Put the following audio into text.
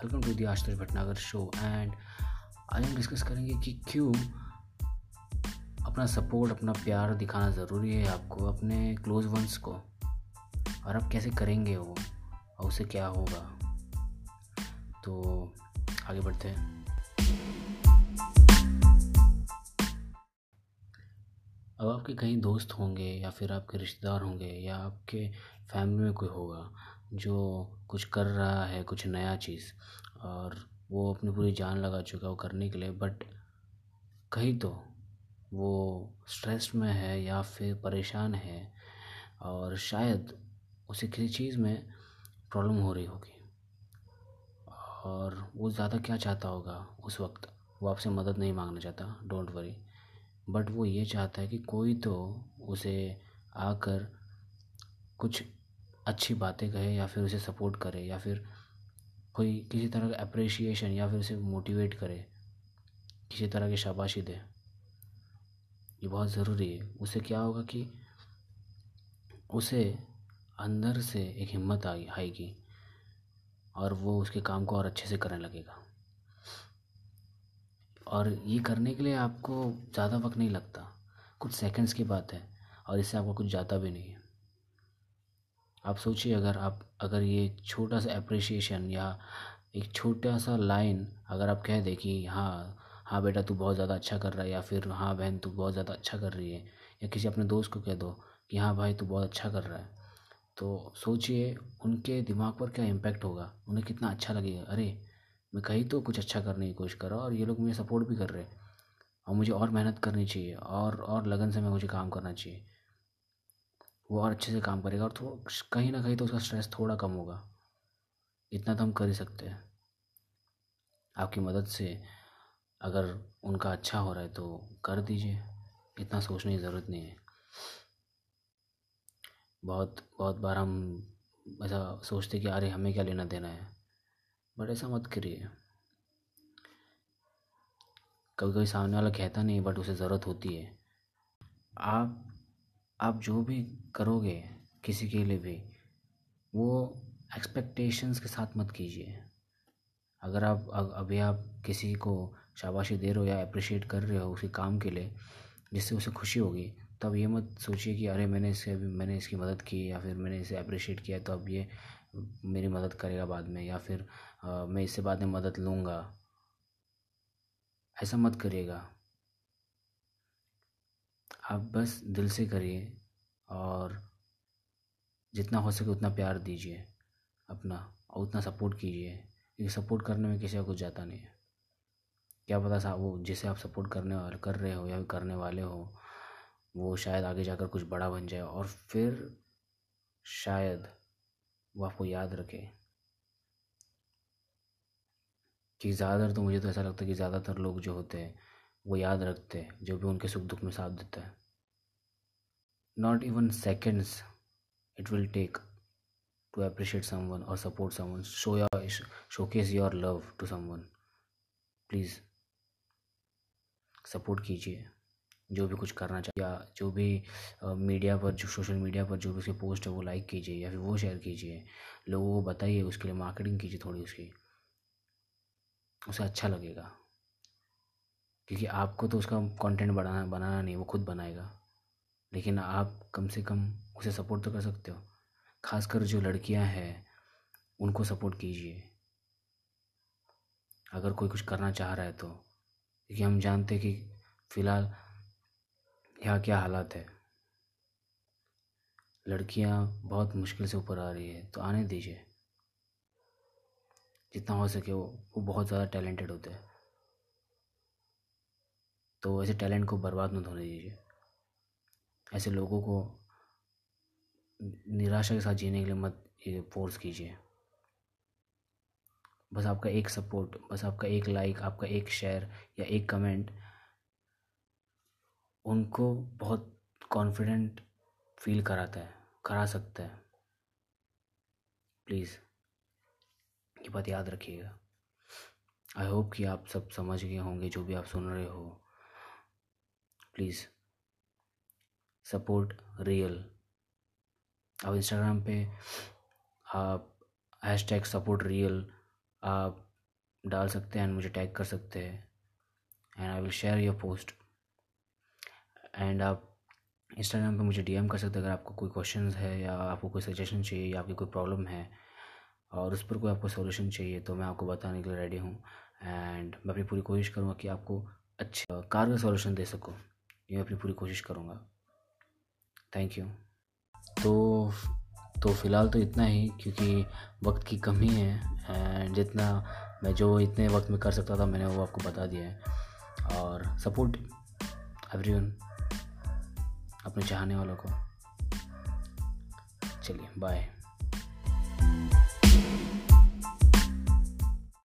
Welcome to the Ashutosh Bhatnagar show and आज हम discuss करेंगे कि क्यों अपना सपोर्ट अपना प्यार दिखाना ज़रूरी है आपको, अपने क्लोज वंस को और आप कैसे करेंगे वो और उससे क्या होगा। तो आगे बढ़ते हैं। अब आपके कहीं दोस्त होंगे या फिर आपके रिश्तेदार होंगे या आपके फैमिली में कोई होगा जो कुछ कर रहा है, कुछ नया चीज़, और वो अपनी पूरी जान लगा चुका है वो करने के लिए बट कहीं तो वो स्ट्रेस में है या फिर परेशान है, और शायद उसे किसी चीज़ में प्रॉब्लम हो रही होगी। और वो ज़्यादा क्या चाहता होगा उस वक्त? वो आपसे मदद नहीं मांगना चाहता डोंट वरी बट वो ये चाहता है कि कोई तो उसे आकर कुछ अच्छी बातें कहे या फिर उसे सपोर्ट करे या फिर कोई किसी तरह का अप्रिशिएशन या फिर उसे मोटिवेट करे, किसी तरह की शाबाशी दे। ये बहुत ज़रूरी है। उससे क्या होगा कि उसे अंदर से एक हिम्मत आएगी और वो उसके काम को और अच्छे से करने लगेगा। और ये करने के लिए आपको ज़्यादा वक्त नहीं लगता। कुछ सेकंड्स की बात है और इससे आपको कुछ जाता भी नहीं है। आप सोचिए अगर आप, अगर ये छोटा सा अप्रिसिएशन या एक छोटा सा लाइन अगर आप कह दें कि हाँ हाँ बेटा तू बहुत ज़्यादा अच्छा कर रहा है या फिर हाँ बहन तू बहुत ज़्यादा अच्छा कर रही है या किसी अपने दोस्त को कह दो कि हाँ भाई तू बहुत अच्छा कर रहा है तो सोचिए उनके दिमाग पर क्या इम्पैक्ट होगा? उन्हें कितना अच्छा लगेगा? अरे, मैं कहीं तो कुछ अच्छा करने की कोशिश कर रहा और ये लोग मुझे सपोर्ट भी कर रहे और मुझे और मेहनत करनी चाहिए और और लगन से मैं मुझे काम करना चाहिए। वो और अच्छे से काम करेगा और थोड़ा कहीं ना कहीं तो उसका स्ट्रेस थोड़ा कम होगा। इतना तो हम कर ही सकते हैं। आपकी मदद से अगर उनका अच्छा हो रहा है तो कर दीजिए, इतना सोचने की ज़रूरत नहीं है। बहुत बहुत बार हम ऐसा सोचते कि अरे हमें क्या लेना देना है, बट ऐसा मत करिए। कभी कभी सामने वाला कहता नहीं, बट उसे ज़रूरत होती है। आप आप जो भी करोगे किसी के लिए भी वो एक्सपेक्टेशंस के साथ मत कीजिए। अगर आप अभी आप किसी को शाबाशी दे रहे हो या अप्रिशिएट कर रहे हो उसके काम के लिए जिससे उसे खुशी होगी तब ये मत सोचिए कि अरे मैंने इससे अभी मैंने इसकी मदद की या फिर मैंने इसे अप्रिशिएट किया तो अब ये मेरी मदद करेगा बाद में या फिर आ, मैं इससे बाद में मदद लूँगा। ऐसा मत करिएगा। आप बस दिल से करिए और जितना हो सके उतना प्यार दीजिए अपना और उतना सपोर्ट कीजिए, क्योंकि सपोर्ट करने में किसी का कुछ जाता नहीं है। क्या पता साहब वो जिसे आप सपोर्ट करने वाले कर रहे हो या करने वाले हो, वो शायद आगे जाकर कुछ बड़ा बन जाए और फिर शायद वो आपको याद रखे। कि ज़्यादातर तो मुझे तो ऐसा लगता है कि ज़्यादातर लोग जो होते हैं, वो याद रखते हैं, जो भी उनके सुख दुख में साथ देता है। Not even seconds it will take to appreciate someone और support someone show your showcase your love to someone please support कीजिए। जो भी कुछ करना चाहिए या जो भी मीडिया पर जो सोशल मीडिया पर जो भी उसकी पोस्ट है वो लाइक कीजिए या फिर वो शेयर कीजिए। लोगों को बताइए उसके लिए मार्केटिंग कीजिए थोड़ी उसकी। उसे अच्छा लगेगा। क्योंकि आपको तो उसका कंटेंट बनाना बनाना नहीं, वो खुद बनाएगा। लेकिन आप कम से कम उसे सपोर्ट तो कर सकते हो। खासकर जो लड़कियाँ हैं, उनको सपोर्ट कीजिए। अगर कोई कुछ करना चाह रहा है तो। क्योंकि हम जानते हैं कि फ़िलहाल यहाँ क्या हालात है। लड़कियाँ बहुत मुश्किल से ऊपर आ रही है तो आने दीजिए। जितना हो सके वो वो बहुत ज़्यादा टैलेंटेड होते हैं। तो ऐसे टैलेंट को बर्बाद मत होने दीजिए। ऐसे लोगों को निराशा के साथ जीने के लिए मत फोर्स कीजिए। बस आपका एक सपोर्ट बस आपका एक लाइक आपका एक शेयर या एक कमेंट उनको बहुत कॉन्फिडेंट फील कराता है, करा सकता है। प्लीज़ ये बात याद रखिएगा। आई होप कि आप सब समझ गए होंगे जो भी आप सुन रहे हो। Please support real. आप इंस्टाग्राम पे आप हैश टैग सपोर्ट रियल आप डाल सकते हैं एंड मुझे टैग कर सकते हैं and I will share your post and आप इंस्टाग्राम पे मुझे डीएम कर सकते हैं अगर आपको कोई क्वेश्चन है, या आपको कोई सजेशन चाहिए, या आपकी कोई प्रॉब्लम है, और उस पर कोई आपको सोल्यूशन चाहिए तो मैं आपको बताने के लिए रेडी हूँ। एंड मैं अपनी पूरी कोशिश करूँगा कि आपको अच्छे कारगर सॉल्यूशन दे सकूँ। ये मैं अपनी पूरी कोशिश करूँगा। थैंक यू तो तो फ़िलहाल तो इतना ही, क्योंकि वक्त की कमी है एंड जितना मैं जो इतने वक्त में कर सकता था, मैंने वो आपको बता दिया है। और सपोर्ट एवरी अपने चाहने वालों को। चलिए बाय